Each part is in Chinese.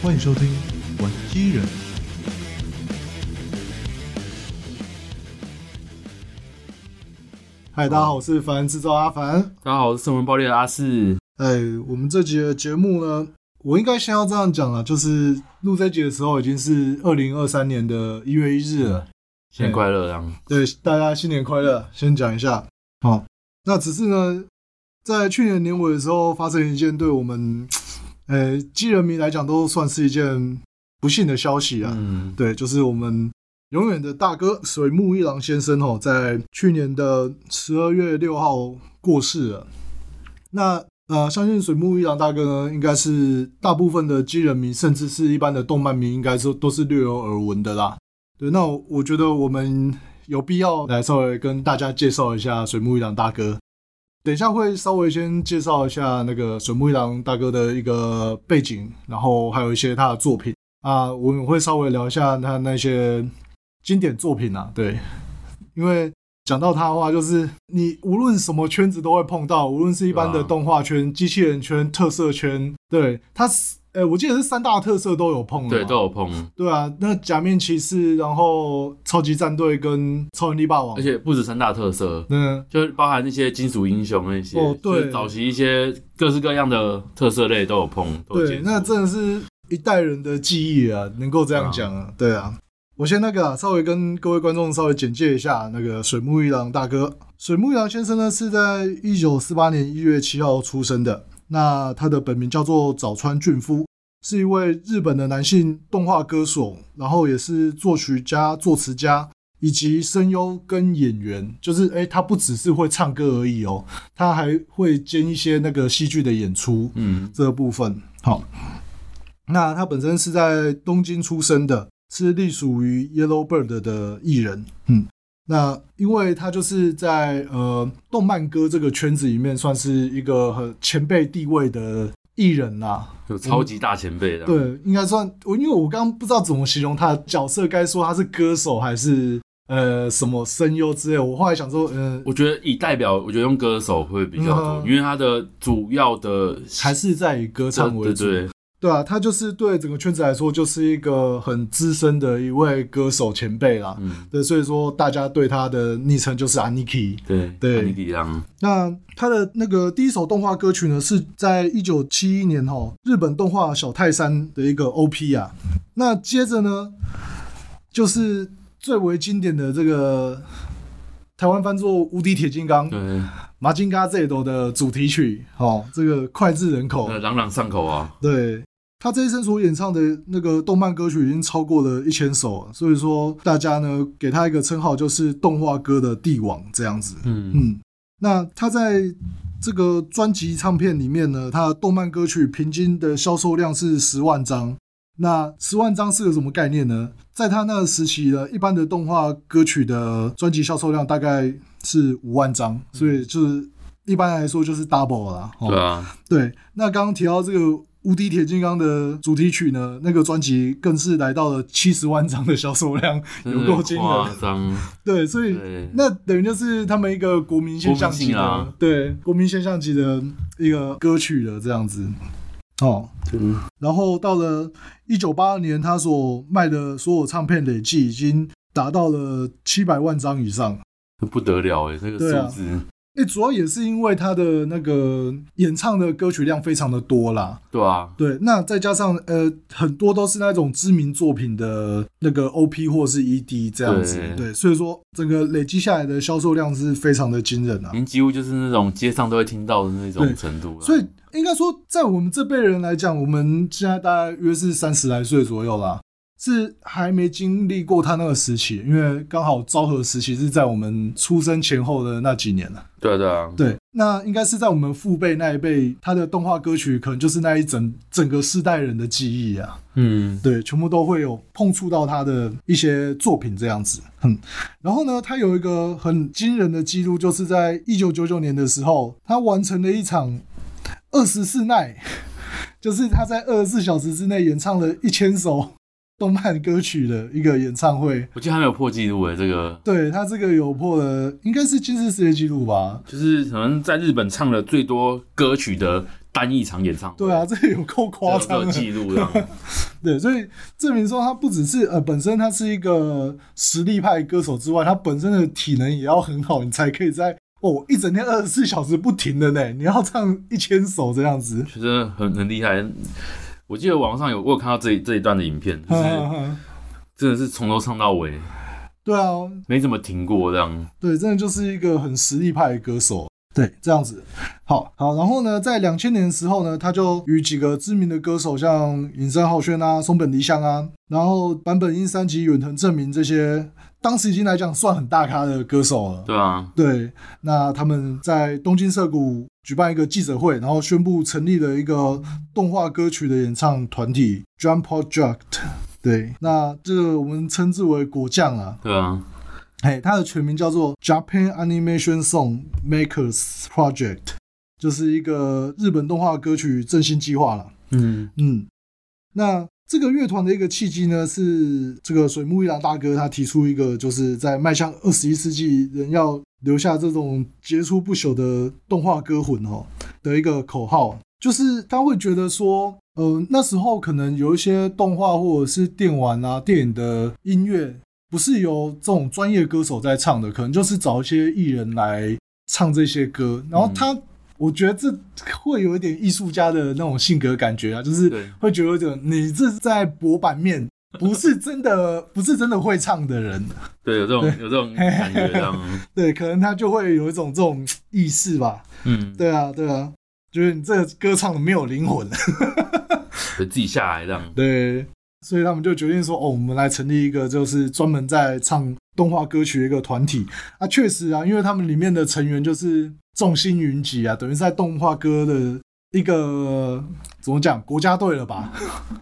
欢迎收听《玩机人》。嗨，大家好，我是凡制造阿凡。大家好，我是新闻爆裂的阿四。哎，我们这集的节目呢，我应该先要这样讲了，就是录这集的时候已经是二零二三年的一月一日了。新年快乐，这样。对，大家新年快乐。先讲一下，好，那只是呢，在去年年尾的时候，发生一件对我们，呃，基人民来讲都算是一件不幸的消息啊。嗯，对，就是我们永远的大哥水木一郎先生哦，在去年的十二月六号过世了。那呃，相信水木一郎大哥呢，应该是大部分的基人民，甚至是一般的动漫迷，应该说都是略有耳闻的啦。对，那我觉得我们有必要来稍微跟大家介绍一下水木一郎大哥。等一下会稍微先介绍一下那个水木一郎大哥的一个背景，然后还有一些他的作品啊，我们会稍微聊一下他那些经典作品啊。对，因为讲到他的话，就是你无论什么圈子都会碰到，无论是一般的动画圈、机器人圈、特色圈，对，他是。哎、欸，我记得是三大特色都有碰的，对，都有碰。对啊，那假面骑士，然后超级战队跟超人力霸王，而且不止三大特色，嗯，就包含那些金属英雄那些，哦，对，早期一些各式各样的特色类都有碰。对，那真的是一代人的记忆啊，能够这样讲啊，对啊。我先那个啊，稍微跟各位观众稍微简介一下那个水木一郎大哥。水木一郎先生呢，是在一九四八年一月七号出生的。那他的本名叫做早川俊夫，是一位日本的男性动画歌手，然后也是作曲家、作词家以及声优跟演员。就是，哎，他不只是会唱歌而已哦，他还会兼一些那个戏剧的演出。嗯，这个部分好。那他本身是在东京出生的，是隶属于 Yellow Bird 的艺人。嗯。那因为他就是在呃动漫歌这个圈子里面算是一个很前辈地位的艺人呐，有超级大前辈的。对，应该算我，因为我刚刚不知道怎么形容他的角色，该说他是歌手还是呃什么声优之类。我后来想说，呃，我觉得以代表，我觉得用歌手会比较多，嗯、因为他的主要的还是在以歌唱为主。对对对对啊，他就是对整个圈子来说，就是一个很资深的一位歌手前辈啦。嗯，对，所以说大家对他的昵称就是 Aniki。对对，，Aniki 郎。那他的那个第一首动画歌曲呢，是在一九七一年哈日本动画小泰山的一个 OP 啊。那接着呢，就是最为经典的这个台湾翻作《无敌铁金刚》。对。马金嘎这斗的主题曲，哦，这个脍炙人口，朗朗上口啊。对，他这一生所演唱的那个动漫歌曲已经超过了一千首，所以说大家呢给他一个称号，就是动画歌的帝王这样子。嗯嗯，那他在这个专辑唱片里面呢，他的动漫歌曲平均的销售量是十万张。那十万张是个什么概念呢？在他那个时期呢，一般的动画歌曲的专辑销售量大概是五万张，所以就是一般来说就是 double 了。对啊，对。那刚刚提到这个《无敌铁金刚》的主题曲呢，那个专辑更是来到了七十万张的销售量，有够惊人。对，所以那等于就是他们一个国民现象级的，啊、对，国民现象级的一个歌曲了，这样子。哦，嗯，然后到了一九八二年，他所卖的所有唱片累计已经达到了七百万张以上，不得了哎，这个数字。哎，主要也是因为他的那个演唱的歌曲量非常的多啦。对啊，对，那再加上呃，很多都是那种知名作品的那个 OP 或是 ED 这样子，对，对，所以说整个累积下来的销售量是非常的惊人啊，您几乎就是那种街上都会听到的那种程度。所以应该说，在我们这辈人来讲，我们现在大概约是三十来岁左右啦。是还没经历过他那个时期，因为刚好昭和时期是在我们出生前后的那几年了。对啊对啊，对，那应该是在我们父辈那一辈，他的动画歌曲可能就是那一整整个世代人的记忆啊。嗯，对，全部都会有碰触到他的一些作品这样子。嗯，然后呢，他有一个很惊人的记录，就是在一九九九年的时候，他完成了一场二十四耐，就是他在二十四小时之内演唱了一千首。动漫歌曲的一个演唱会，我记得还没有破纪录诶，这个对他这个有破了，应该是吉尼斯世界纪录吧？就是可能在日本唱了最多歌曲的单一场演唱会。对啊，这个有够夸张的记录的。对，所以证明说他不只是呃本身他是一个实力派歌手之外，他本身的体能也要很好，你才可以在哦一整天二十四小时不停的呢，你要唱一千首这样子，其实很很厉害。我记得网上有我有看到这一这一段的影片，就是真的是从头唱到尾。对啊，没怎么停过这样。对，真的就是一个很实力派的歌手。对，这样子，好好，然后呢，在两千年的时候呢，他就与几个知名的歌手，像尹山浩轩啊、松本梨香啊，然后坂本英三及远藤正明这些，当时已经来讲算很大咖的歌手了。对啊，对，那他们在东京涩谷举办一个记者会，然后宣布成立了一个动画歌曲的演唱团体 Jump Project。对，那这个我们称之为果酱啊。对啊。嘿，它的全名叫做 Japan Animation Song Makers Project，就是一个日本动画歌曲振兴计划了。嗯嗯，那这个乐团的一个契机呢，是这个水木一郎大哥他提出一个，就是在迈向二十一世纪，人要留下这种杰出不朽的动画歌魂哦的一个口号，就是他会觉得说，呃，那时候可能有一些动画或者是电玩啊、电影的音乐。不是由这种专业歌手在唱的，可能就是找一些艺人来唱这些歌。然后他，我觉得这会有一点艺术家的那种性格感觉啊，就是会觉得有点你这是在博版面，不是真的，不是真的会唱的人。对，有这种有这种感觉这样。对，可能他就会有一种这种意识吧。嗯，对啊，对啊，就是你这个歌唱的没有灵魂，得自己下来这样。对。所以他们就决定说：“哦，我们来成立一个就是专门在唱动画歌曲的一个团体。”啊，确实啊，因为他们里面的成员就是众星云集啊，等于是在动画歌的一个怎么讲国家队了吧？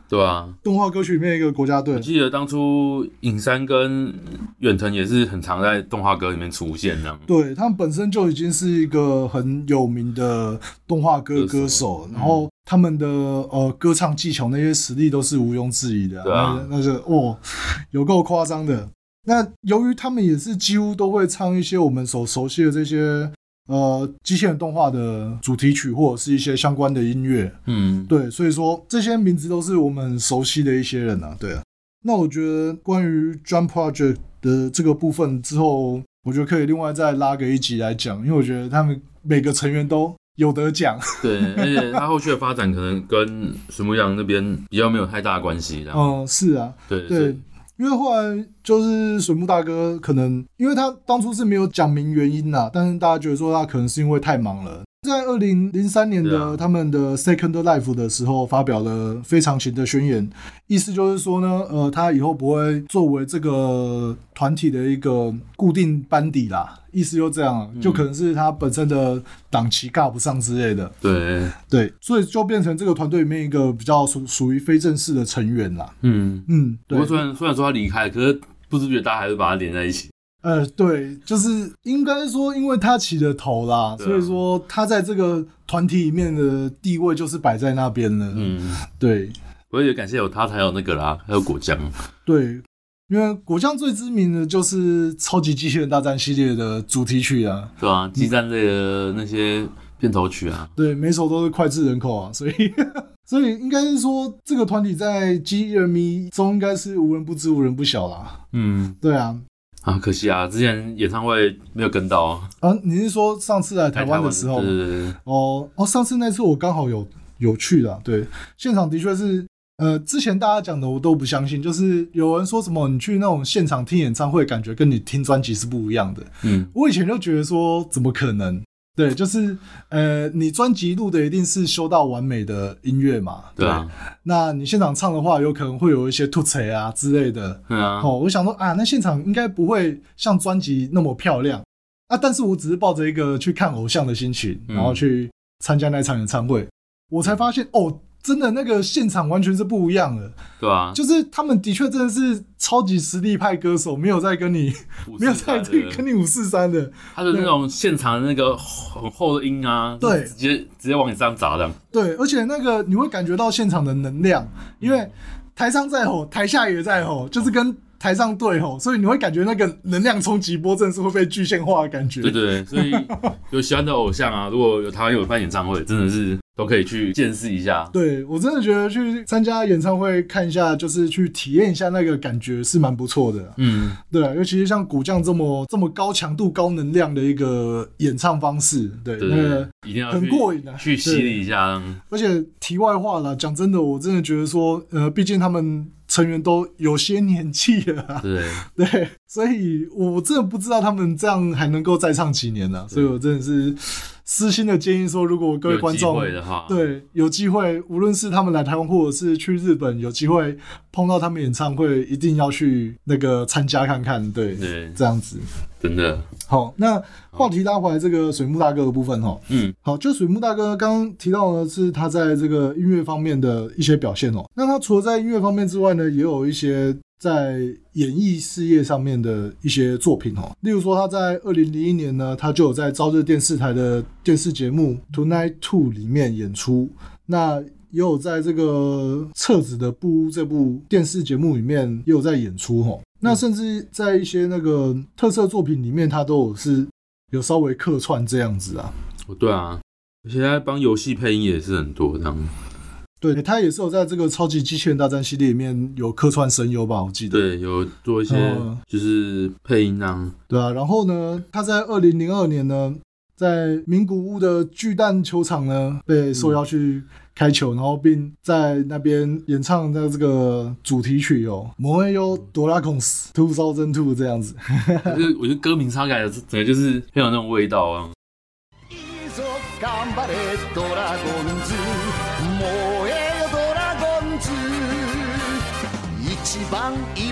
对啊，动画歌曲里面一个国家队。我记得当初尹山跟远藤也是很常在动画歌里面出现这样。对，他们本身就已经是一个很有名的动画歌歌手，歌手然后。他们的呃歌唱技巧那些实力都是毋庸置疑的，对啊，那是哦，有够夸张的。那由于他们也是几乎都会唱一些我们所熟悉的这些呃机器人动画的主题曲或者是一些相关的音乐，嗯，对，所以说这些名字都是我们熟悉的一些人啊，对啊。那我觉得关于 Jump Project 的这个部分之后，我觉得可以另外再拉个一集来讲，因为我觉得他们每个成员都。有得奖，对，而且他后续的发展可能跟水木阳那边比较没有太大关系，这样。嗯，是啊，对对，因为后来就是水木大哥可能，因为他当初是没有讲明原因啦，但是大家觉得说他可能是因为太忙了。在二零零三年的他们的 Second Life 的时候，发表了非常型的宣言，意思就是说呢，呃，他以后不会作为这个团体的一个固定班底啦，意思就这样，就可能是他本身的档期尬不上之类的。对对，所以就变成这个团队里面一个比较属属于非正式的成员啦。嗯嗯，对。不过虽然虽然说他离开，可是不知不觉大家还是把他连在一起。呃，对，就是应该说，因为他起了头啦，啊、所以说他在这个团体里面的地位就是摆在那边了。嗯，对。我也感谢有他才有那个啦，还有果酱。对，因为果酱最知名的就是《超级机器人大战》系列的主题曲啊，对啊，机战类的那些片头曲啊，对，每首都是脍炙人口啊，所以 所以应该是说这个团体在机器人迷中应该是无人不知、无人不晓啦。嗯，对啊。啊，可惜啊，之前演唱会没有跟到啊。啊，你是说上次来台湾的时候？对对对。哦哦，上次那次我刚好有有去的，对，现场的确是，呃，之前大家讲的我都不相信，就是有人说什么你去那种现场听演唱会，感觉跟你听专辑是不一样的。嗯，我以前就觉得说，怎么可能？对，就是呃，你专辑录的一定是修到完美的音乐嘛？对。那你现场唱的话，有可能会有一些吐槽啊之类的。嗯啊。哦，我想说啊，那现场应该不会像专辑那么漂亮啊。但是我只是抱着一个去看偶像的心情，然后去参加那场演唱会，嗯、我才发现哦。真的那个现场完全是不一样的，对啊，就是他们的确真的是超级实力派歌手，没有在跟你没有在跟你五四三的，他的那种现场的那个很厚的音啊，对，直接直接往你身上砸的，对，而且那个你会感觉到现场的能量，因为台上在吼，台下也在吼，就是跟台上对吼，所以你会感觉那个能量冲击波真的是会被具现化的感觉。对对，所以 有喜欢的偶像啊，如果有台湾有办演唱会，真的是。都可以去见识一下。对，我真的觉得去参加演唱会看一下，就是去体验一下那个感觉是蛮不错的。嗯，对，尤其是像古将这么这么高强度、高能量的一个演唱方式，对，对，对，那个一定要很过瘾的，去洗礼一下。而且题外话啦，讲真的，我真的觉得说，呃，毕竟他们成员都有些年纪了，对 对，所以我真的不知道他们这样还能够再唱几年呢，所以我真的是。私心的建议说，如果各位观众对有机会，无论是他们来台湾，或者是去日本有机会碰到他们演唱会，一定要去那个参加看看。对，对，这样子真的好。那话题拉回来，这个水木大哥的部分哈，嗯，好，就水木大哥刚刚提到的是他在这个音乐方面的一些表现哦。那他除了在音乐方面之外呢，也有一些。在演艺事业上面的一些作品哦，例如说他在二零零一年呢，他就有在朝日电视台的电视节目《Tonight Two》里面演出，那也有在这个册子的布屋这部电视节目里面也有在演出哦。那甚至在一些那个特色作品里面，他都有是有稍微客串这样子啊。哦，对啊，而且他帮游戏配音也是很多这样。对，他也是有在这个超级机器人大战系列里面有客串声优吧？我记得。对，有做一些就是配音啊。嗯、对啊，然后呢，他在二零零二年呢，在名古屋的巨蛋球场呢被受邀去开球，嗯、然后并在那边演唱的这个主题曲哦，《燃えよドラゴンズ2002》这样子。我觉得我觉得歌名插改的，整个就是很有那种味道啊。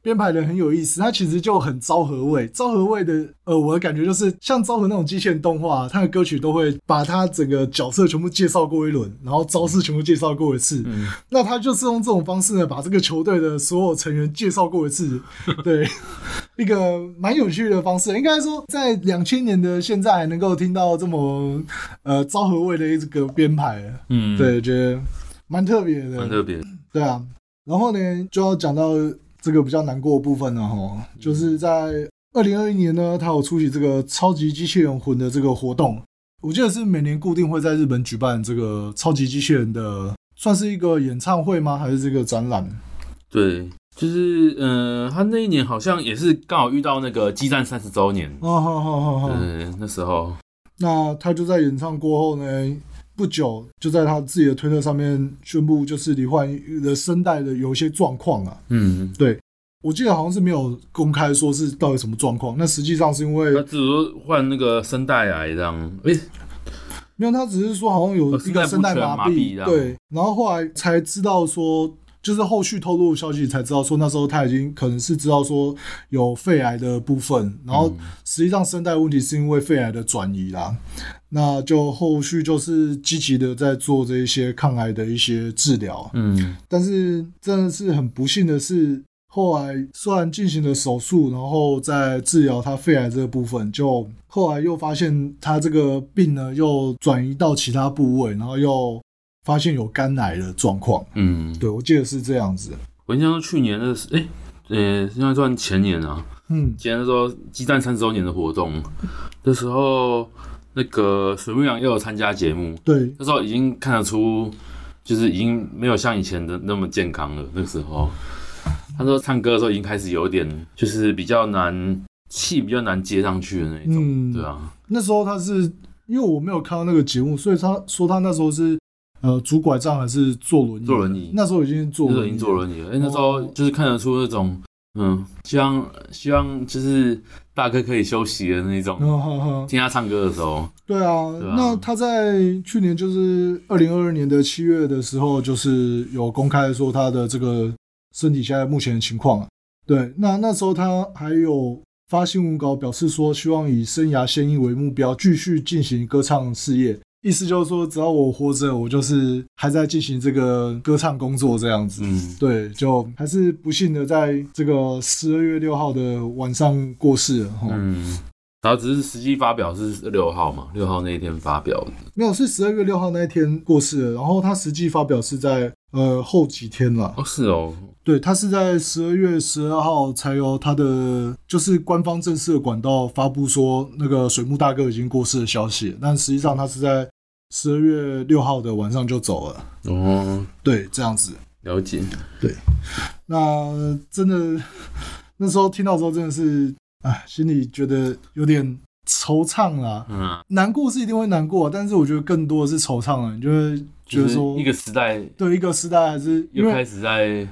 编排的很有意思，它其实就很昭和味。昭和味的，呃，我的感觉就是像昭和那种机器人动画，它的歌曲都会把它整个角色全部介绍过一轮，然后招式全部介绍过一次。嗯，那他就是用这种方式呢，把这个球队的所有成员介绍过一次。对，一个蛮有趣的方式。应该说，在两千年的现在还能够听到这么呃昭和味的一个编排。嗯，对，觉得蛮特别的，蛮特别。对啊，然后呢，就要讲到。这个比较难过的部分呢，哈，就是在二零二一年呢，他有出席这个超级机器人魂的这个活动。我记得是每年固定会在日本举办这个超级机器人的，算是一个演唱会吗？还是这个展览？对，就是嗯、呃，他那一年好像也是刚好遇到那个激战三十周年哦，好好好好，对，那时候，那他就在演唱过后呢，不久就在他自己的推特上面宣布，就是罹患的声带的有一些状况啊。嗯，对，我记得好像是没有公开说是到底什么状况。那实际上是因为他只是说换那个声带癌这样。诶、欸，没有，他只是说好像有一个声带麻痹。对，然后后来才知道说。就是后续透露的消息才知道，说那时候他已经可能是知道说有肺癌的部分，然后实际上声带问题是因为肺癌的转移啦，那就后续就是积极的在做这一些抗癌的一些治疗，嗯，但是真的是很不幸的是，后来虽然进行了手术，然后在治疗他肺癌这个部分，就后来又发现他这个病呢又转移到其他部位，然后又。发现有肝癌的状况，嗯，对，我记得是这样子。我印象中去年的是，哎、欸，呃、欸，应该算前年啊，嗯，前年说机战三十周年的活动那时候，那个水木阳又有参加节目，对，那时候已经看得出，就是已经没有像以前的那么健康了。那时候，他说唱歌的时候已经开始有点，就是比较难，气比较难接上去的那种，嗯，对啊。那时候他是因为我没有看到那个节目，所以他说他那时候是。呃，拄拐杖还是坐轮椅？坐轮椅。那时候已经坐轮椅，已经坐轮椅了。哎、欸，那时候就是看得出那种，哦、嗯，希望希望就是大哥可以休息的那种。哦、呵呵听他唱歌的时候。对啊，对啊，那他在去年就是二零二二年的七月的时候，就是有公开说他的这个身体现在目前的情况啊。对，那那时候他还有发新闻稿表示说，希望以生涯现役为目标，继续进行歌唱事业。意思就是说，只要我活着，我就是还在进行这个歌唱工作这样子。嗯，对，就还是不幸的在这个十二月六号的晚上过世了。嗯。然后只是实际发表是六号嘛，六号那一天发表的，没有，是十二月六号那一天过世的。然后他实际发表是在呃后几天了。哦，是哦，对，他是在十二月十二号才由他的就是官方正式的管道发布说那个水木大哥已经过世的消息，但实际上他是在十二月六号的晚上就走了。哦，对，这样子。了解。对，那真的那时候听到的时候真的是。哎，心里觉得有点惆怅啦。嗯，难过是一定会难过，但是我觉得更多的是惆怅了。你就会觉得说，一个时代，对一个时代还是又开始在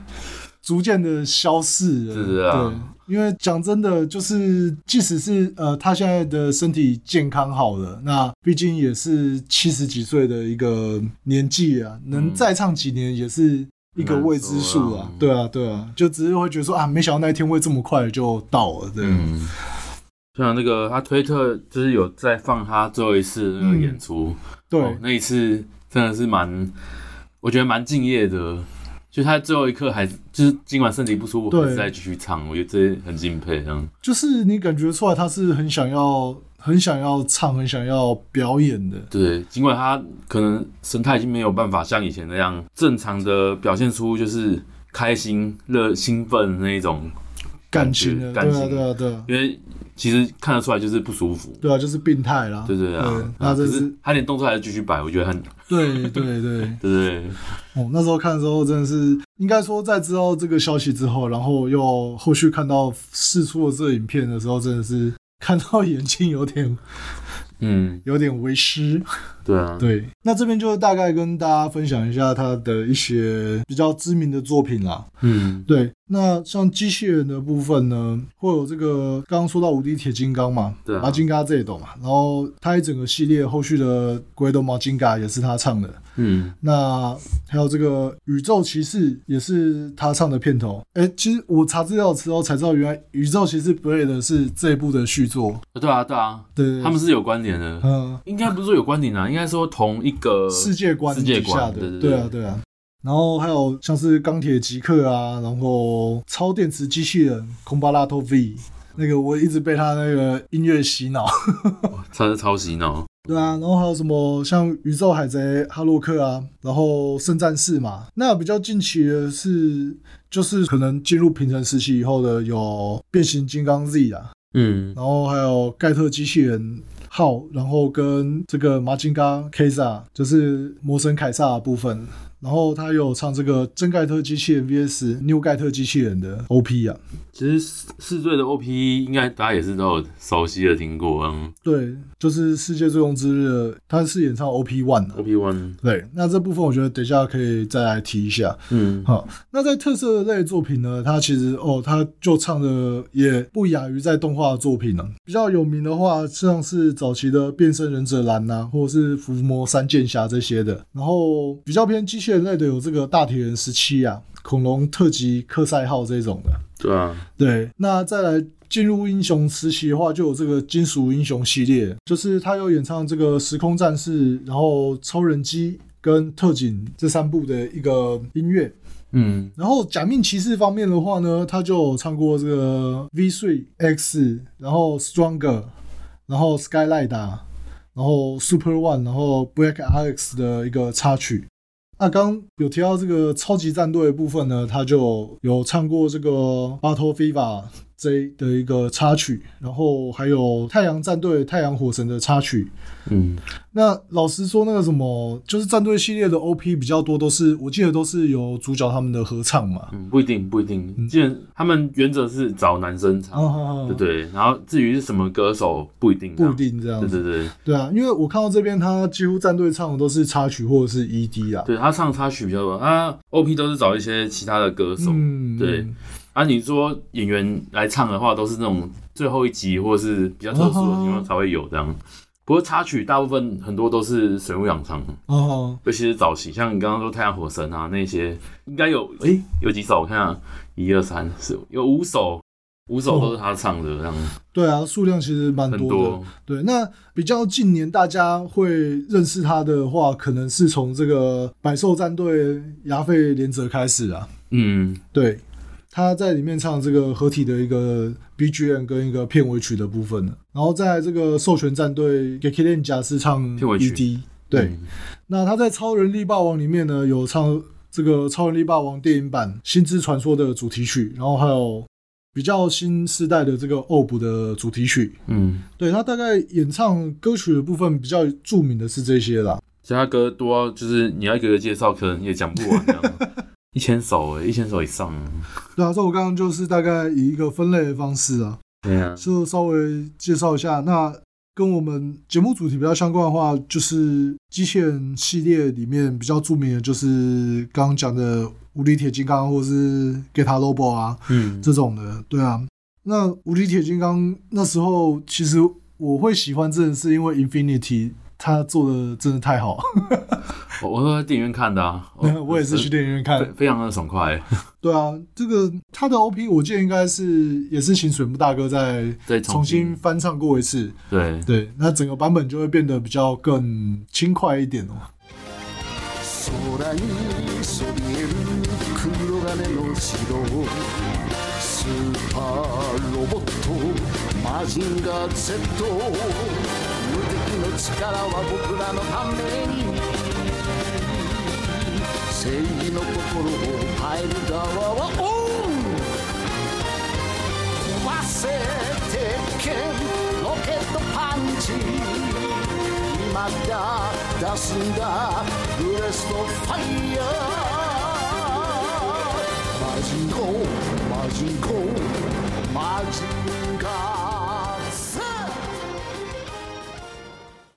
逐渐的消逝了。是啊，对，因为讲真的，就是即使是呃，他现在的身体健康好了，那毕竟也是七十几岁的一个年纪啊，能再唱几年也是。一个未知数啊，对啊，对啊，就只是会觉得说啊，没想到那一天会这么快就到了，对。嗯，像那个他推特就是有在放他最后一次那个演出，嗯、对、哦，那一次真的是蛮，我觉得蛮敬业的，就他最后一刻还就是尽管身体不舒服，还是在继续唱，我觉得这很敬佩，这样。就是你感觉出来他是很想要。很想要唱，很想要表演的。对，尽管他可能神态已经没有办法像以前那样正常的表现出就是开心、热、兴奋那一种感觉感情。对啊，对啊，对啊。因为其实看得出来就是不舒服。对啊，就是病态啦。对对啊。那这是他连动作还是继续摆，我觉得很。对对 对对对。哦，那时候看的时候真的是，应该说在知道这个消息之后，然后又后续看到释出了这个影片的时候，真的是。看到眼睛有点，嗯，有点为湿。对啊，对。那这边就大概跟大家分享一下他的一些比较知名的作品啦。嗯，对。那像机器人的部分呢，会有这个刚刚说到无敌铁金刚嘛，对、啊，马金嘎这一段嘛。然后他一整个系列后续的鬼斗马金嘎也是他唱的。嗯，那还有这个宇宙骑士也是他唱的片头。哎、欸，其实我查资料的时候才知道，原来宇宙骑士 Blade 是这一部的续作。对啊，对啊，对，他们是有关联的。嗯，应该不是说有关联啊，应该说同一个世界观世界观对啊，对啊。然后还有像是钢铁极客啊，然后超电池机器人空巴拉托 V，那个我一直被他那个音乐洗脑，他是超洗脑。对啊，然后还有什么像宇宙海贼哈洛克啊，然后圣战士嘛。那比较近期的是，就是可能进入平成时期以后的有变形金刚 Z 啊，嗯，然后还有盖特机器人号，然后跟这个马金刚 Kza，就是魔神凯撒的部分。然后他有唱这个真盖特机器人 VS New 盖特机器人的 OP 啊，其实四队的 OP 应该大家也是都有熟悉的听过，嗯，对，就是世界最终之日，他是演唱 OP One 的，OP One，对，那这部分我觉得等一下可以再来提一下，嗯，好，那在特色类的作品呢，他其实哦，他就唱的也不亚于在动画的作品呢，比较有名的话像是早期的变身忍者蓝呐、啊，或者是伏魔三剑侠这些的，然后比较偏机器人类的有这个大铁人时期啊，恐龙特级克赛号这种的。对啊，对。那再来进入英雄时期的话，就有这个金属英雄系列，就是他有演唱这个时空战士，然后超人机跟特警这三部的一个音乐。嗯，然后假面骑士方面的话呢，他就有唱过这个 V3 X，然后 Stronger，然后 Skylight，然后 Super One，然后 Black Alex 的一个插曲。那刚有提到这个超级战队的部分呢，他就有唱过这个 Battle Fever J 的一个插曲，然后还有太阳战队太阳火神的插曲。嗯，那老实说，那个什么，就是战队系列的 OP 比较多，都是我记得都是由主角他们的合唱嘛。嗯，不一定，不一定。既然他们原则是找男生唱，嗯、对，对对。然后至于是什么歌手，不一定，不一定这样。对对对，对啊，因为我看到这边，他几乎战队唱的都是插曲或者是 ED 啊。对，他唱插曲比较多，他 OP 都是找一些其他的歌手。嗯，对。啊，你说演员来唱的话，都是那种最后一集或者是比较特殊的情况才会有这样。不过插曲大部分很多都是水木养唱的哦，尤其是早期，像你刚刚说太阳火神啊那些，应该有诶、欸、有几首？我看啊，一二三四，有五首五首都是他唱的，这样。对啊，数量其实蛮多的。多对，那比较近年大家会认识他的话，可能是从这个百兽战队牙费连泽开始啊。嗯，对，他在里面唱这个合体的一个 BGM 跟一个片尾曲的部分，然后在这个授权战队给 Killing 是唱片尾曲。ED，对，嗯、那他在超人力霸王里面呢，有唱这个超人力霸王电影版《星之传说》的主题曲，然后还有。比较新时代的这个 OP 的主题曲，嗯，对，他大概演唱歌曲的部分比较著名的是这些啦。其他歌多，就是你要一个个介绍，可能也讲不完。一千首，一千首以上。对啊，所以我刚刚就是大概以一个分类的方式啊，对啊，就稍微介绍一下。那跟我们节目主题比较相关的话，就是机器人系列里面比较著名的，就是刚刚讲的。无敌铁金刚，或是 Getter Robo 啊，嗯，这种的，对啊。那无敌铁金刚那时候，其实我会喜欢，真的是因为 Infinity 他做的真的太好。我我都在电影院看的啊，我也是去电影院看，非常的爽快。对啊，这个他的 OP 我记得应该是也是请水木大哥再再重新翻唱过一次。对对，那整个版本就会变得比较更轻快一点哦。の力は僕らのために正義の心を変える側はオン壊せ鉄拳ロケットパンチ今だ出すんだブレストファイヤーマジンコマジンコマジンガー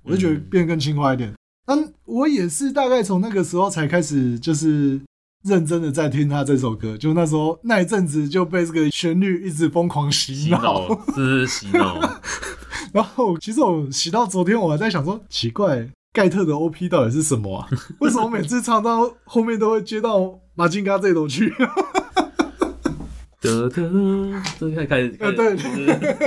我就觉得变得更轻快一点。但我也是大概从那个时候才开始，就是认真的在听他这首歌。就那时候那一阵子就被这个旋律一直疯狂洗脑，是洗脑。然后其实我洗到昨天，我还在想说，奇怪，盖特的 OP 到底是什么啊？为什么每次唱到后面都会接到马金嘎这首去？得得，这开开始，对对对，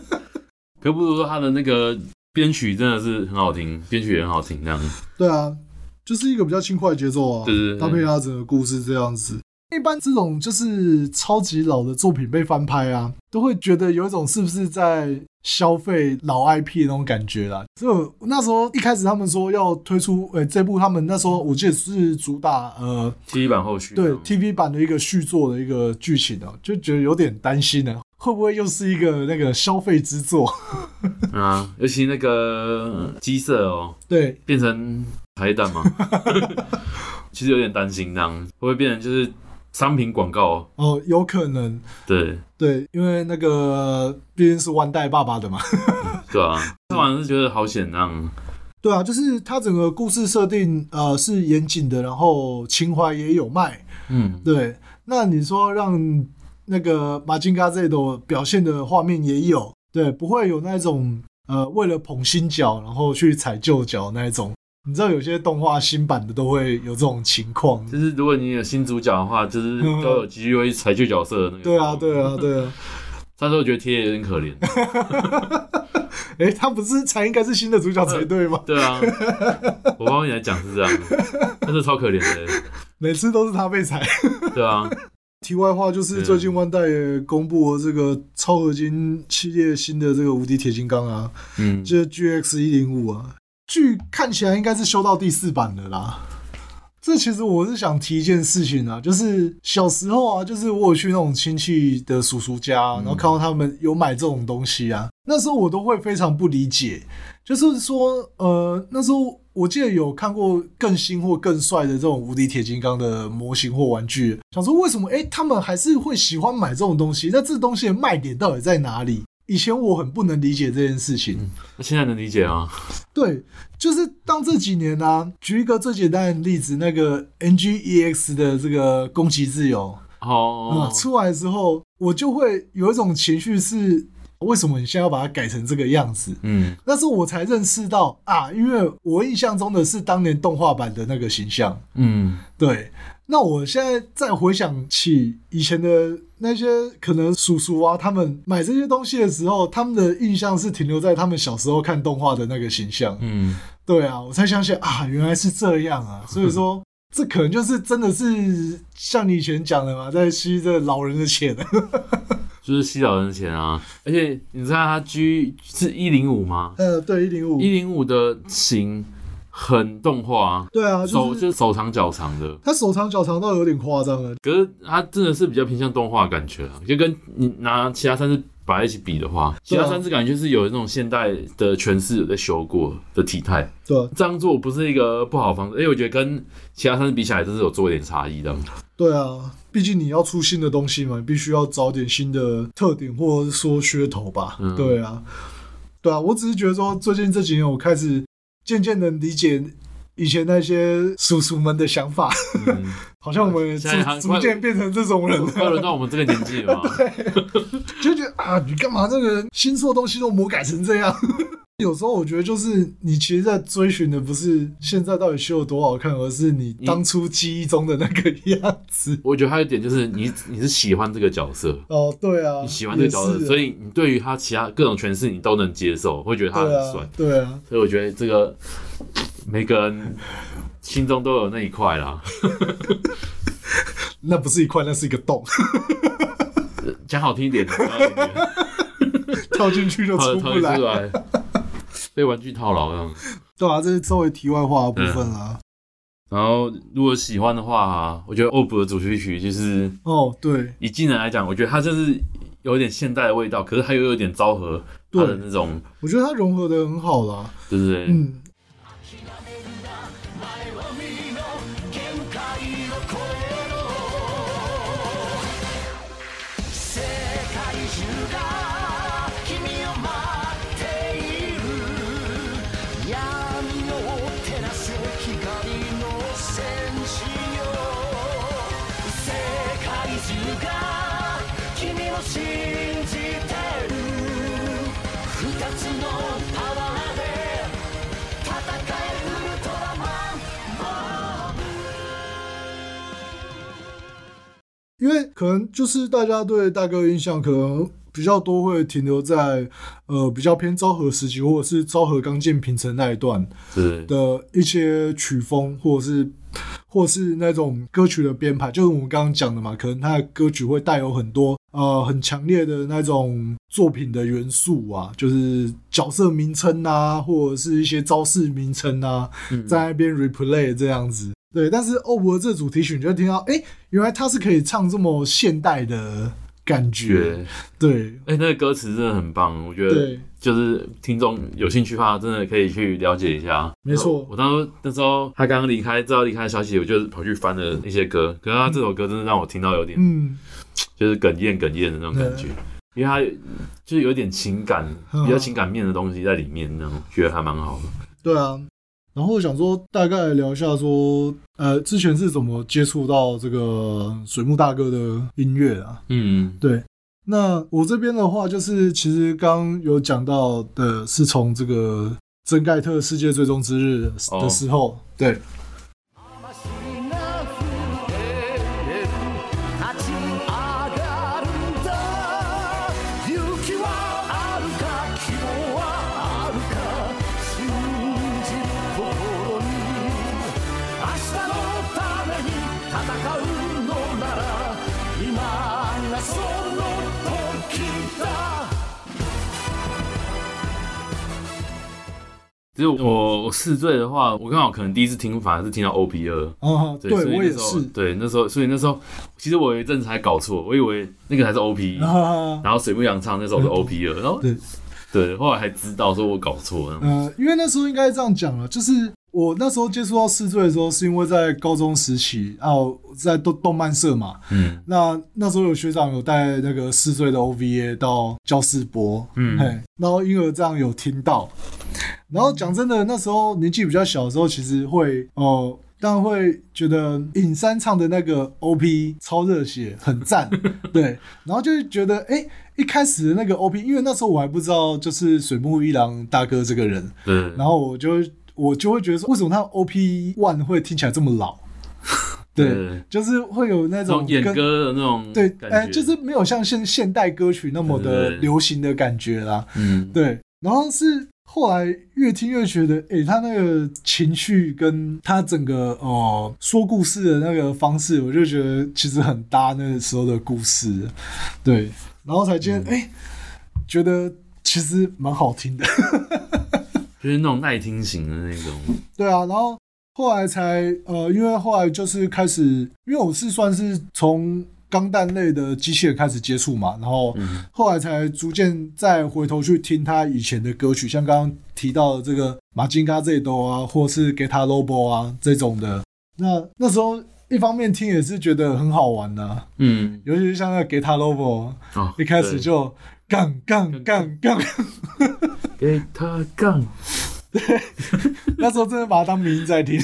可不如说他的那个编曲真的是很好听，编曲也很好听，这样。对啊，就是一个比较轻快的节奏啊，对对对，搭配他整个故事这样子。一般这种就是超级老的作品被翻拍啊，都会觉得有一种是不是在消费老 IP 的那种感觉啦。就那时候一开始他们说要推出，诶、欸，这部他们那时候我记得是主打呃 TV 版后续，对 TV 版的一个续作的一个剧情啊，就觉得有点担心呢，会不会又是一个那个消费之作？啊，尤其那个鸡色哦，对，变成彩蛋嘛，其实有点担心，这样会不会变成就是。商品广告哦，有可能，对。对，因为那个毕竟是万代爸爸的嘛，对啊，看完是觉得好险啊，对啊，就是它整个故事设定呃是严谨的，然后情怀也有卖，嗯，对，那你说让那个马金嘎这朵表现的画面也有，对，不会有那种呃为了捧新角然后去踩旧角那一种。你知道有些动画新版的都会有这种情况，就是如果你有新主角的话，就是 都有机会裁去角色的那个。对啊，对啊，对啊。那时候觉得贴有点可怜。哎、欸，他不是才应该是新的主角才对吗？对啊，我帮你来讲是这样，但是超可怜的，每次都是他被裁。对啊。题外话就是，最近万代也公布了这个超合金系列新的这个无敌铁金刚啊，嗯，就是 GX 一零五啊。剧看起来应该是修到第四版的啦。这其实我是想提一件事情啊，就是小时候啊，就是我有去那种亲戚的叔叔家，然后看到他们有买这种东西啊，那时候我都会非常不理解，就是说，呃，那时候我记得有看过更新或更帅的这种无敌铁金刚的模型或玩具，想说为什么诶他们还是会喜欢买这种东西？那这东西的卖点到底在哪里？以前我很不能理解这件事情，那、嗯、现在能理解啊？对，就是当这几年呢、啊，举一个最简单的例子，那个 NGEX 的这个攻击自由哦、oh. 嗯，出来之后，我就会有一种情绪是为什么你现在要把它改成这个样子？嗯，那时候我才认识到啊，因为我印象中的是当年动画版的那个形象。嗯，对。那我现在再回想起以前的那些可能叔叔啊，他们买这些东西的时候，他们的印象是停留在他们小时候看动画的那个形象。嗯，对啊，我才想起啊，原来是这样啊。所以说，这可能就是真的是像你以前讲的嘛，在吸这老人的钱。就是洗澡人的钱啊！而且你知道他 G 是一零五吗？呃，对，一零五，一零五的型。很动画，啊对啊，手就是手长脚长的，他手长脚长倒有点夸张了。可是他真的是比较偏向动画感觉啊，就跟你拿其他三只摆在一起比的话，其他三只感觉是有那种现代的诠释有在修过的体态。对啊，这样做不是一个不好的方式，因为我觉得跟其他三只比起来，都是有做一点差异的。对啊，毕竟你要出新的东西嘛，你必须要找点新的特点或者说噱头吧。嗯、对啊，对啊，我只是觉得说最近这几年我开始。渐渐能理解以前那些叔叔们的想法，嗯、好像我们逐逐渐变成这种人，快轮到我们这个年纪了 对？就觉得啊，你干嘛这个人新做的东西都魔改成这样？有时候我觉得，就是你其实，在追寻的不是现在到底修有多好看，而是你当初记忆中的那个样子。我觉得还有一点就是你，你你是喜欢这个角色哦，对啊，你喜欢这个角色，所以你对于他其他各种诠释，你都能接受，会觉得他很帅。对啊，所以我觉得这个每个人心中都有那一块啦。那不是一块，那是一个洞。讲好听一点，跳进去就出不来。被玩具套牢这样，对啊，这是作为题外话的部分啦、嗯。然后，如果喜欢的话，我觉得 OP 的主题曲就是哦，对，以技能来讲，我觉得它就是有点现代的味道，可是它又有点昭和它的那种，我觉得它融合的很好啦，对不对？嗯。因为可能就是大家对大哥的印象可能比较多会停留在呃比较偏昭和时期或者是昭和刚建平成那一段的一些曲风或者是或者是那种歌曲的编排，就是我们刚刚讲的嘛，可能他的歌曲会带有很多呃很强烈的那种作品的元素啊，就是角色名称啊，或者是一些招式名称啊，在那边 replay 这样子。对，但是欧博这主题曲，你就会听到，哎，原来他是可以唱这么现代的感觉。对，哎，那个歌词真的很棒，我觉得，就是听众有兴趣的话，真的可以去了解一下。没错，我当时那时候他刚刚离开，知道离开的消息，我就跑去翻了一些歌，可是他这首歌真的让我听到有点，嗯，就是哽咽哽咽的那种感觉，因为他就是有点情感，比较情感面的东西在里面，那种觉得还蛮好的。对啊。然后想说，大概聊一下说，呃，之前是怎么接触到这个水木大哥的音乐啊？嗯，对。那我这边的话，就是其实刚有讲到的，是从这个真盖特世界最终之日的时候，哦、对。其实我我试醉的话，我刚好可能第一次听，反而是听到 OP 二。哦，对，我也是。对，那时候，所以那时候，其实我有一阵子还搞错，我以为那个才是 OP，然后水木洋唱那首是 OP 二，然后对对，后来还知道说我搞错了。嗯，因为那时候应该这样讲了，就是。我那时候接触到四罪的时候，是因为在高中时期，然后在动动漫社嘛。嗯，那那时候有学长有带那个四罪的 OVA 到教室播，嗯，嘿，然后因而这样有听到。然后讲真的，那时候年纪比较小的时候，其实会哦、呃，当然会觉得尹山唱的那个 OP 超热血，很赞，对，然后就觉得哎、欸，一开始的那个 OP，因为那时候我还不知道就是水木一郎大哥这个人，对，然后我就我就会觉得说，为什么他 OP one 会听起来这么老？对，就是会有那种演歌的那种对，哎、欸，就是没有像现现代歌曲那么的流行的感觉啦。嗯，对。然后是后来越听越觉得，哎、欸，他那个情绪跟他整个哦、呃、说故事的那个方式，我就觉得其实很搭那个时候的故事。对，然后才觉得，哎、嗯欸，觉得其实蛮好听的，就是那种耐听型的那种。对啊，然后。后来才呃，因为后来就是开始，因为我是算是从钢弹类的机器人开始接触嘛，然后后来才逐渐再回头去听他以前的歌曲，像刚刚提到的这个马金嘎这一兜啊，或是给他 lobo 啊这种的。那那时候一方面听也是觉得很好玩的，嗯，尤其是像那个给他 lobo，一开始就杠杠杠杠，给他杠。对，那时候真的把它当名在听，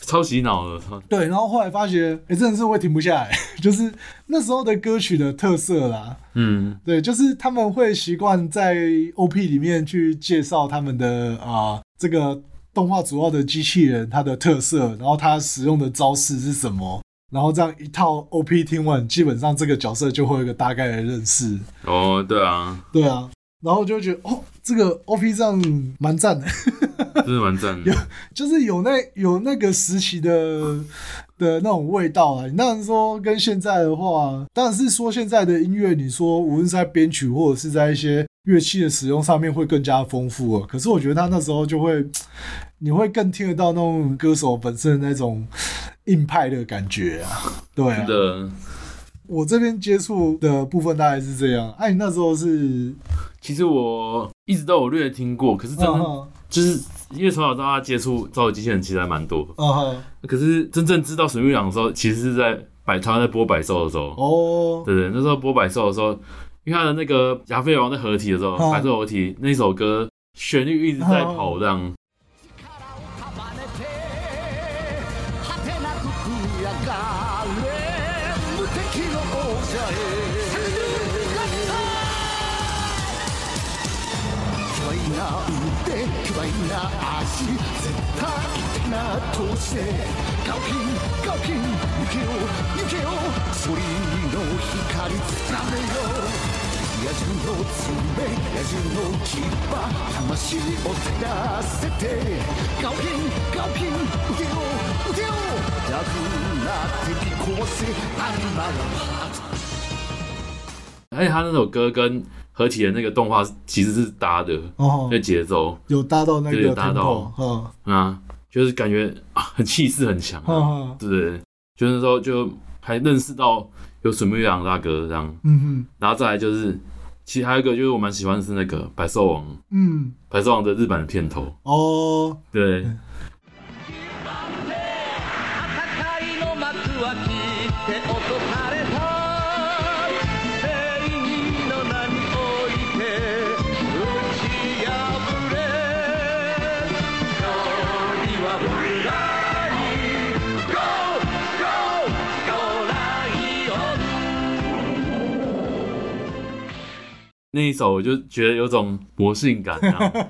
超洗脑的。对，然后后来发觉，哎、欸，真的是会停不下来，就是那时候的歌曲的特色啦。嗯，对，就是他们会习惯在 OP 里面去介绍他们的啊、呃，这个动画主要的机器人它的特色，然后它使用的招式是什么，然后这样一套 OP 听完，基本上这个角色就会有一个大概的认识。哦，对啊，对啊。然后就会觉得哦，这个 OP 这样蛮赞的，真的蛮赞的，有就是有那有那个时期的的那种味道啊。你当然说跟现在的话，当然是说现在的音乐，你说无论是在编曲或者是在一些乐器的使用上面会更加丰富了。可是我觉得他那时候就会，你会更听得到那种歌手本身的那种硬派的感觉啊。对啊，我这边接触的部分大概是这样。哎、啊，你那时候是？其实我一直都有略听过，可是真的就是因为从小到大接触造的机器人其实还蛮多。Uh-huh. 可是真正知道水木一郎的时候，其实是在百他在播百兽的时候。哦、oh.，对对，那时候播百兽的时候，因为他的那个亚飞王在合体的时候，百兽合体那首歌旋律一直在跑这样。Uh-huh. 而且他那首歌跟合体的那个动画其实是搭的，哦，那节奏。有搭到那个，搭到，嗯啊，就是感觉啊，很气势很强，对不对？就那时候就还认识到有水木月郎大哥这样，嗯哼，然后再来就是，其实还有一个就是我蛮喜欢的是那个百兽王，嗯，百兽王的日版的片头，哦，对。那一首我就觉得有种魔性感，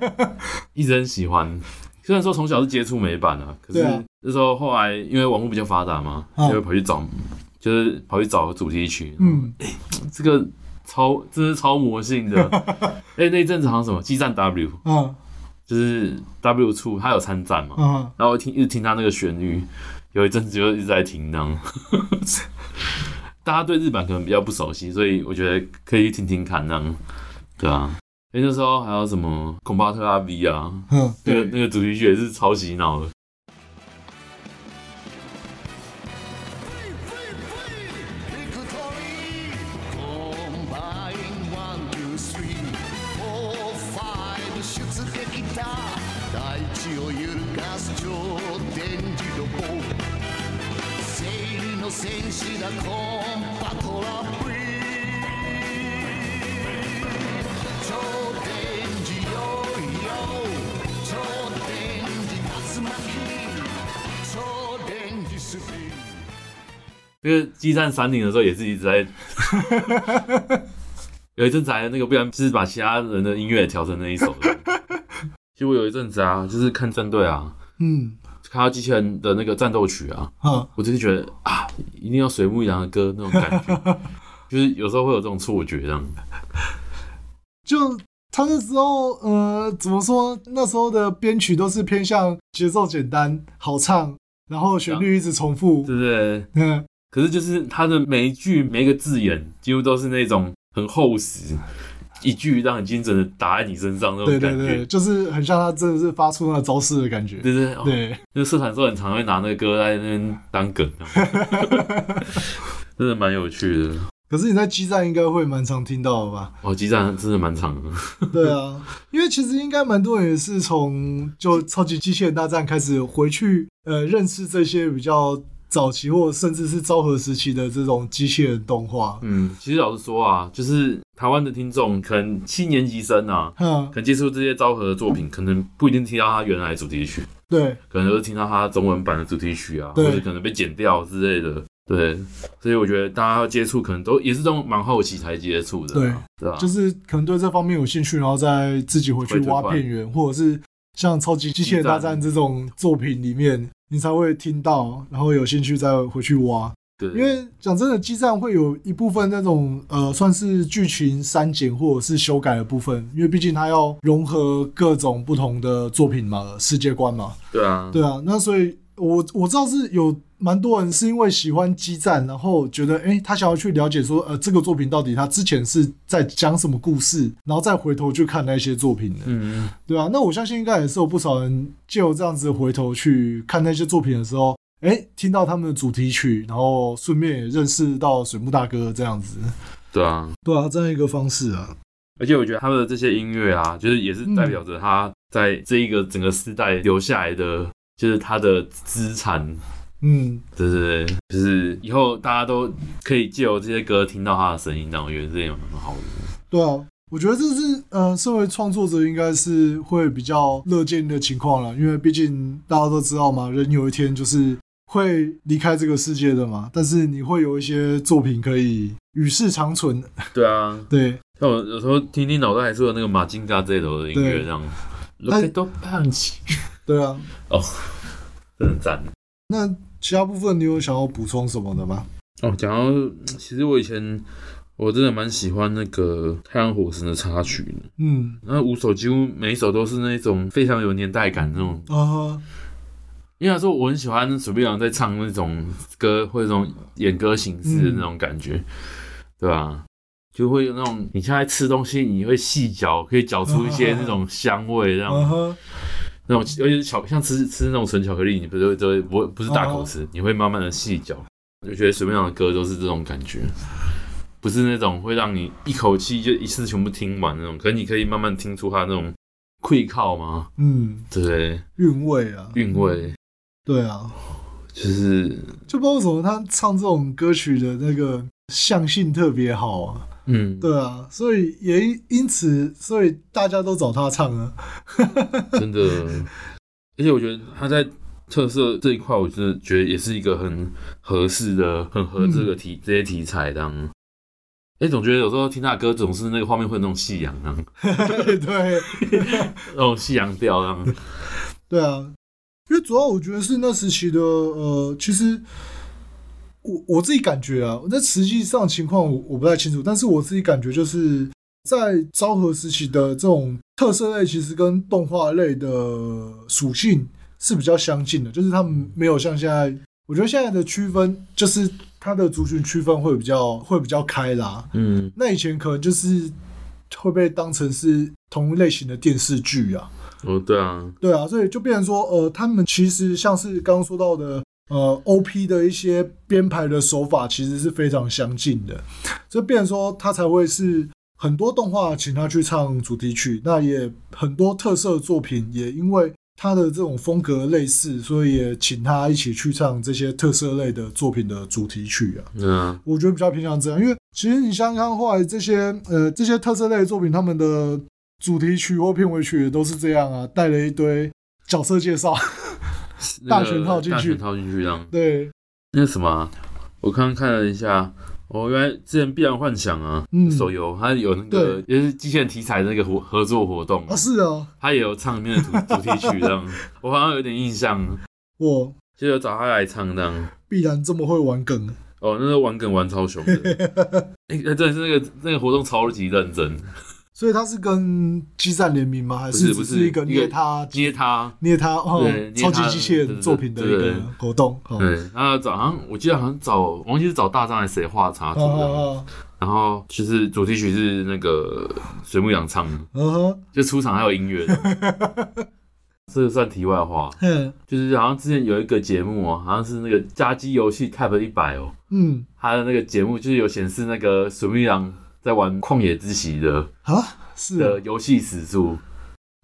一直很喜欢。虽然说从小是接触美版啊，可是那时候后来因为网络比较发达嘛，就会跑去找，就是跑去找主题曲。嗯，这个超，真是超魔性的。哎、欸，那一阵子好像什么《激战 W》，嗯，就是 W 处他有参战嘛，嗯，然后我听一直听他那个旋律，有一阵子就一直在听那样。大家对日版可能比较不熟悉，所以我觉得可以听听看，那样，对啊。哎，那时候还有什么孔巴特拉 V 啊，嗯，那个那个主题曲也是超洗脑的。那个激战山顶的时候也是一直在，有一阵子还那个，不然就是把其他人的音乐调成那一首的。其实我有一阵子啊，就是看战队啊，嗯，看到机器人的那个战斗曲啊，嗯，我就是觉得啊，一定要水木一郎的歌那种感觉，就是有时候会有这种错觉，这样。就他那时候，呃，怎么说？那时候的编曲都是偏向节奏简单、好唱，然后旋律一直重复，对不对？嗯。可是就是他的每一句每一个字眼，几乎都是那种很厚实，一句让很精准的打在你身上那种感觉。对对对，就是很像他真的是发出那个招式的感觉。对对对，对那个社团时候很常会拿那个歌在那边当梗，真的蛮有趣的。可是你在激战应该会蛮常听到的吧？哦，激战真的蛮长的。对啊，因为其实应该蛮多人也是从就超级机器人大战开始回去，呃，认识这些比较。早期或甚至是昭和时期的这种机器人动画，嗯，其实老实说啊，就是台湾的听众可能七年级生啊，嗯，可能接触这些昭和的作品，可能不一定听到他原来的主题曲，对，可能都是听到他中文版的主题曲啊，对。或者可能被剪掉之类的，对，所以我觉得大家要接触，可能都也是这种蛮好奇才接触的，对，对啊？就是可能对这方面有兴趣，然后再自己回去挖片源，或者是像超级机器人大战这种作品里面。你才会听到，然后有兴趣再回去挖。对，因为讲真的，基站会有一部分那种呃，算是剧情删减或者是修改的部分，因为毕竟它要融合各种不同的作品嘛，世界观嘛。对啊，对啊。那所以我我知道是有蛮多人是因为喜欢激战，然后觉得哎、欸，他想要去了解说呃，这个作品到底他之前是在讲什么故事，然后再回头去看那些作品的。嗯嗯，对啊。那我相信应该也是有不少人借由这样子回头去看那些作品的时候。哎、欸，听到他们的主题曲，然后顺便也认识到水木大哥这样子。对啊，对啊，这样一个方式啊。而且我觉得他们的这些音乐啊，就是也是代表着他在这一个整个时代留下来的，就是他的资产。嗯，对对对，就是以后大家都可以借由这些歌听到他的声音，那我觉得这也蛮好的。对啊。我觉得这是呃，身为创作者应该是会比较乐见的情况了，因为毕竟大家都知道嘛，人有一天就是会离开这个世界的嘛。但是你会有一些作品可以与世长存。对啊，对。像我有时候听听脑袋还是有那个马金嘎这头的音乐，这样。对，都胖起。对啊。哦，真的赞。那其他部分你有想要补充什么的吗？哦，讲到其实我以前。我真的蛮喜欢那个《太阳火神》的插曲的，嗯，那五首几乎每一首都是那种非常有年代感那种啊，嗯、因为他说我很喜欢水木一郎在唱那种歌或者那种演歌形式的那种感觉，嗯、对吧？就会有那种你现在吃东西，你会细嚼，可以嚼出一些那种香味，这样，嗯、那种尤其是巧像吃吃那种纯巧克力，你不是会都会不不是大口吃，嗯、你会慢慢的细嚼，就觉得水木一郎的歌都是这种感觉。不是那种会让你一口气就一次全部听完那种，可是你可以慢慢听出它那种溃靠吗？嗯，对，韵味啊，韵味，对啊，就是就不知道为什么他唱这种歌曲的那个象性特别好啊，嗯，对啊，所以也因此，所以大家都找他唱啊，真的，而且我觉得他在特色这一块，我真的觉得也是一个很合适的、很合这个题、嗯、这些题材的。哎，总觉得有时候听他的歌，总是那个画面会那种夕阳啊，对，那种夕阳调啊，对啊，因为主要我觉得是那时期的呃，其实我我自己感觉啊，那实际上情况我我不太清楚，但是我自己感觉就是在昭和时期的这种特色类，其实跟动画类的属性是比较相近的，就是他们没有像现在，我觉得现在的区分就是。它的族群区分会比较会比较开啦，嗯，那以前可能就是会被当成是同一类型的电视剧啊，哦，对啊，对啊，所以就变成说，呃，他们其实像是刚刚说到的，呃，OP 的一些编排的手法其实是非常相近的，所以变成说他才会是很多动画请他去唱主题曲，那也很多特色作品也因为。他的这种风格类似，所以也请他一起去唱这些特色类的作品的主题曲啊。嗯，我觉得比较偏向这样，因为其实你想想看，后来这些呃这些特色类的作品，他们的主题曲或片尾曲也都是这样啊，带了一堆角色介绍，大全套进去，大全套进去这样。对，那什么，我刚刚看了一下，哦，原来之前《必然幻想》啊，嗯。手游它有那个也是机器人题材的那个合合作活动啊，是哦，它也有唱里面的主 主题曲这样，我好像有点印象，我就有找他来唱这样。必然这么会玩梗，哦，那个玩梗玩超凶的，哎、欸，真的是那个那个活动超级认真。所以他是跟机战联名吗？还是只是一个捏他捏他捏他哦对超级机器人作品的一个活动？对，那早上我记得好像找我忘记是找大张还是谁画插图的，然后就是主题曲是那个水木阳唱的，就出场还有音乐的。这个算题外话，就是好像之前有一个节目哦，好像是那个加机游戏 TOP 一百哦，嗯，他的那个节目就是有显示那个水木阳。在玩旷野之息的啊，是的游戏时数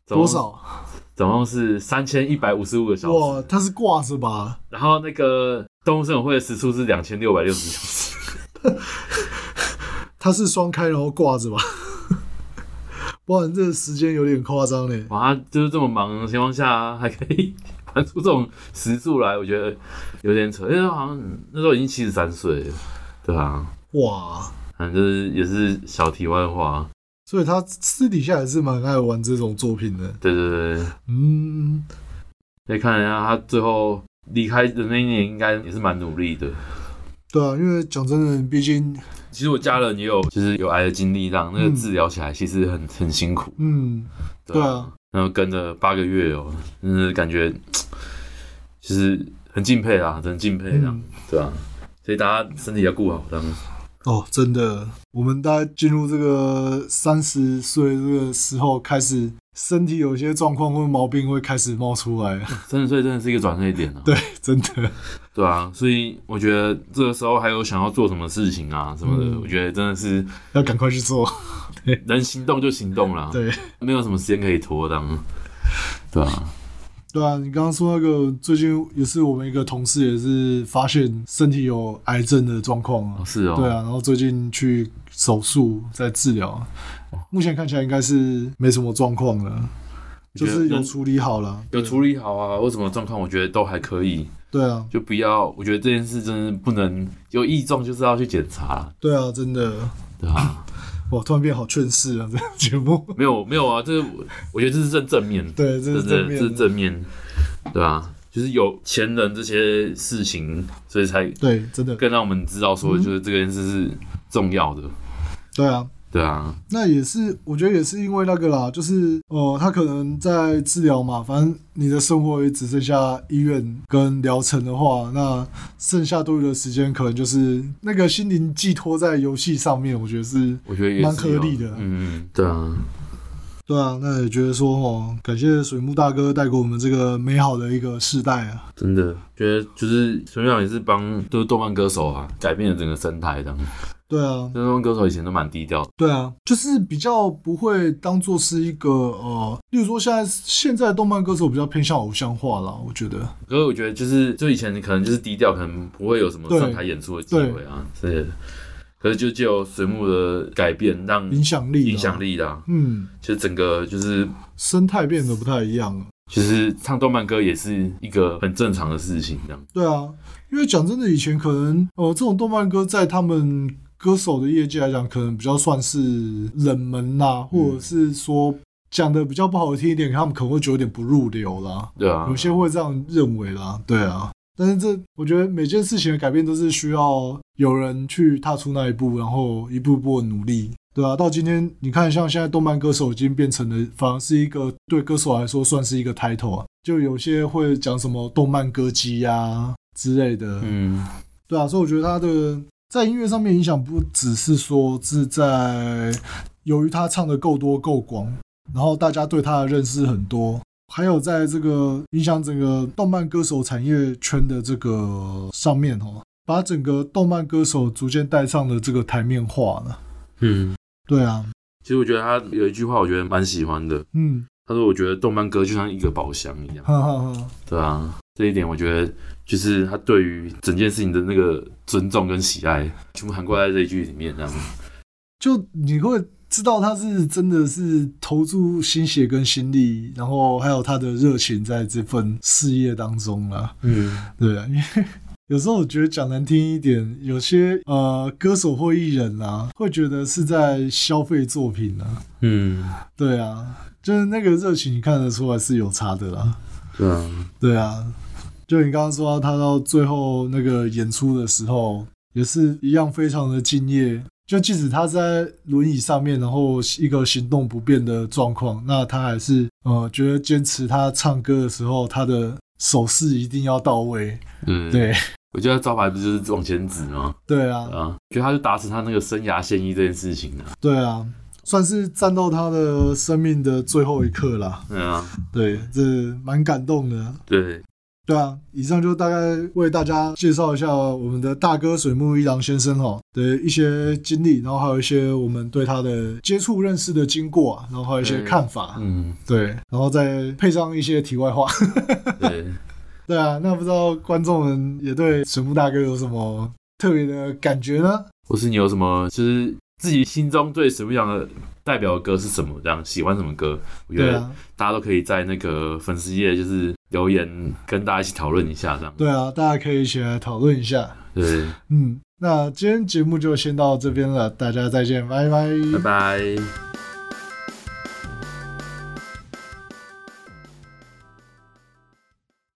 多少？总共是三千一百五十五个小时。哇，他是挂是吧？然后那个动物森友会的时数是两千六百六十小时。他是双开然后挂着吧？哇，你这个时间有点夸张嘞！哇，就是这么忙的情况下还可以玩出这种时数来，我觉得有点扯。因为好像那时候已经七十三岁了，对啊，哇。反正也是小题外话，所以他私底下也是蛮爱玩这种作品的。对对对，嗯，可以看一下他最后离开的那一年，应该也是蛮努力的。对啊，因为讲真的，毕竟其实我家人也有，就是有癌的经历，让那个治疗起来其实很很辛苦。嗯，对啊，然后跟着八个月哦，嗯，感觉其实很敬佩啦，很敬佩这样，对啊，所以大家身体要顾好，这样。哦，真的，我们大概进入这个三十岁这个时候，开始身体有些状况或毛病会开始冒出来。三十岁真的是一个转折点啊！对，真的，对啊，所以我觉得这个时候还有想要做什么事情啊什么的，嗯、我觉得真的是要赶快去做，对，能行动就行动啦。对，没有什么时间可以拖当，对啊。对啊，你刚刚说那个最近也是我们一个同事也是发现身体有癌症的状况啊，是哦，对啊，然后最近去手术在治疗，目前看起来应该是没什么状况了，就是有处理好了，有处理好啊，或什么状况我觉得都还可以，对啊，就不要，我觉得这件事真的不能有异状，就是要去检查，对啊，真的，对啊。哇，突然变好劝世啊！这个节目。没有没有啊，这个我觉得这是正正面，对，这是正面，这是正面，对啊，就是有前人这些事情，所以才对，真的。更让我们知道说，就是这件事是重要的，对啊。对啊，那也是，我觉得也是因为那个啦，就是呃，他可能在治疗嘛，反正你的生活也只剩下医院跟疗程的话，那剩下多余的时间可能就是那个心灵寄托在游戏上面，我觉得是，我觉得也蛮合理的，嗯，对啊，对啊，那也觉得说哦，感谢水木大哥带给我们这个美好的一个世代啊，真的觉得就是水木也是帮就是动漫歌手啊改变了整个生态这样。对啊，这种歌手以前都蛮低调。对啊，就是比较不会当做是一个呃，例如说现在现在动漫歌手比较偏向偶像化啦，我觉得。可是我觉得就是就以前你可能就是低调，可能不会有什么上台演出的机会啊之类的。可是就借由水木的改变，让影响力影响力啦，嗯，其实整个就是生态变得不太一样了。其实唱动漫歌也是一个很正常的事情，这样。对啊，因为讲真的，以前可能呃这种动漫歌在他们。歌手的业界来讲，可能比较算是冷门啦，或者是说讲的比较不好听一点，他们可能会觉得有点不入流啦。对啊，有些会这样认为啦。对啊，但是这我觉得每件事情的改变都是需要有人去踏出那一步，然后一步一步的努力。对啊，到今天你看，像现在动漫歌手已经变成了，反而是一个对歌手来说算是一个 title 啊。就有些会讲什么动漫歌姬呀之类的。嗯，对啊，所以我觉得他的。在音乐上面影响不只是说是在由于他唱的够多够广，然后大家对他的认识很多，还有在这个影响整个动漫歌手产业圈的这个上面哦，把整个动漫歌手逐渐带上了这个台面化了。嗯，对啊。其实我觉得他有一句话，我觉得蛮喜欢的。嗯，他说：“我觉得动漫歌就像一个宝箱一样。”哈哈哈。对啊，这一点我觉得。就是他对于整件事情的那个尊重跟喜爱，全部涵盖在这一句里面，这样。就你会知道他是真的是投注心血跟心力，然后还有他的热情在这份事业当中了。嗯，对啊，因为 有时候我觉得讲难听一点，有些呃歌手或艺人啊，会觉得是在消费作品啊。嗯，对啊，就是那个热情，你看得出来是有差的啦。对啊，对啊，就你刚刚说他到最后那个演出的时候，也是一样非常的敬业。就即使他在轮椅上面，然后一个行动不便的状况，那他还是呃觉得坚持他唱歌的时候，他的手势一定要到位。嗯，对，我觉得招牌不就是往前指吗？对啊，啊，觉得他就达成他那个生涯现役这件事情了。对啊，算是站到他的生命的最后一刻了。对啊，对，这蛮感动的。对。对啊，以上就大概为大家介绍一下我们的大哥水木一郎先生哈的一些经历，然后还有一些我们对他的接触认识的经过啊，然后还有一些看法，嗯，对，然后再配上一些题外话。对，对啊，那不知道观众们也对水木大哥有什么特别的感觉呢？或是你有什么就是自己心中对水木一郎的代表的歌是什么？这样喜欢什么歌？我觉得大家都可以在那个粉丝页就是。留言跟大家一起讨论一下，这样。对啊，大家可以一起来讨论一下。对，嗯，那今天节目就先到这边了，大家再见，拜拜，拜拜。